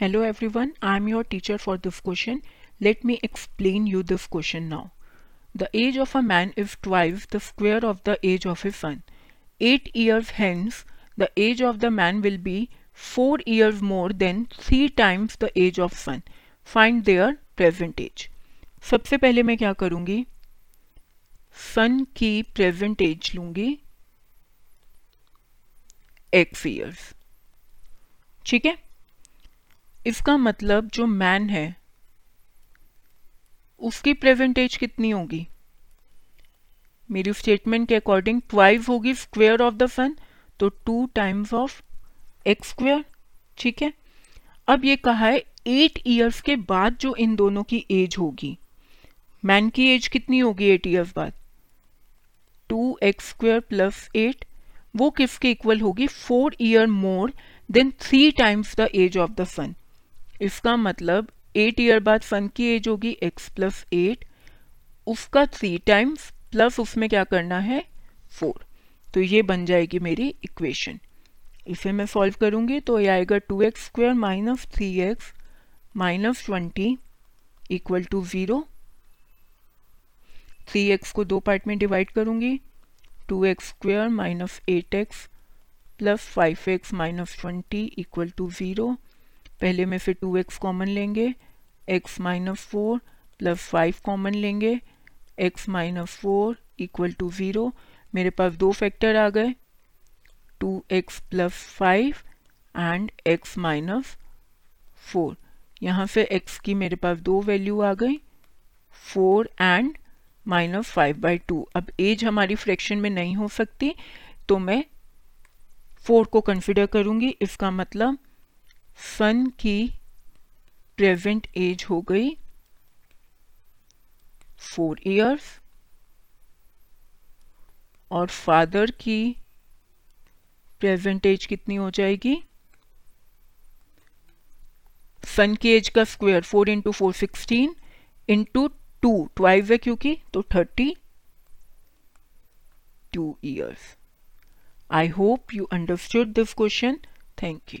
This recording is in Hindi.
Hello everyone I am your teacher for this question let me explain you this question now the age of a man is twice the square of the age of a son eight year hence the age of the man will be four years more than three times the age of son find their present age सबसे पहले मैं क्या करूँगी? सन की प्रेजेंट एज लूँगी. एक्स ईयर्स ठीक है? इसका मतलब जो मैन है, उसकी प्रेजेंट एज कितनी होगी? मेरी स्टेटमेंट के अकॉर्डिंग ट्वाइव होगी स्क्वेयर ऑफ़ द सन तो two times of x square ठीक है? अब ये कहा है एट ईयर्स के बाद जो इन दोनों की एज होगी मैन की एज कितनी होगी एट ईयर्स बाद? Two x square plus eight वो किसके इक्वल होगी? Four year more than three times the age of the son इसका मतलब एट ईयर बाद सन की एज होगी एक्स प्लस एट उसका थ्री टाइम्स प्लस उसमें क्या करना है? फोर तो ये बन जाएगी मेरी इक्वेशन इसे मैं सॉल्व करूँगी तो ये आएगा two x square minus three x minus twenty equal to zero three x को दो पार्ट में डिवाइड करूँगी. Two x square minus eight x plus five x minus twenty equal to zero पहले में फिर टू एक्स कॉमन लेंगे x minus four plus five common लेंगे x minus four equal to zero मेरे पास दो फैक्टर आ गए two x plus five and x minus four यहाँ से एक्स की मेरे पास दो वैल्यू आ गई four and minus five by two अब एज हमारी फ्रैक्शन में नहीं हो सकती तो मैं फोर को कंसिडर करूँगी। इसका मतलब सन की प्रेजेंट एज हो गई. फोर इयर्स और फादर की प्रेजेंट एज कितनी हो जाएगी? सन की एज का square four into four sixteen into two twelve है क्योंकि? तो thirty two years I hope you understood this question thank you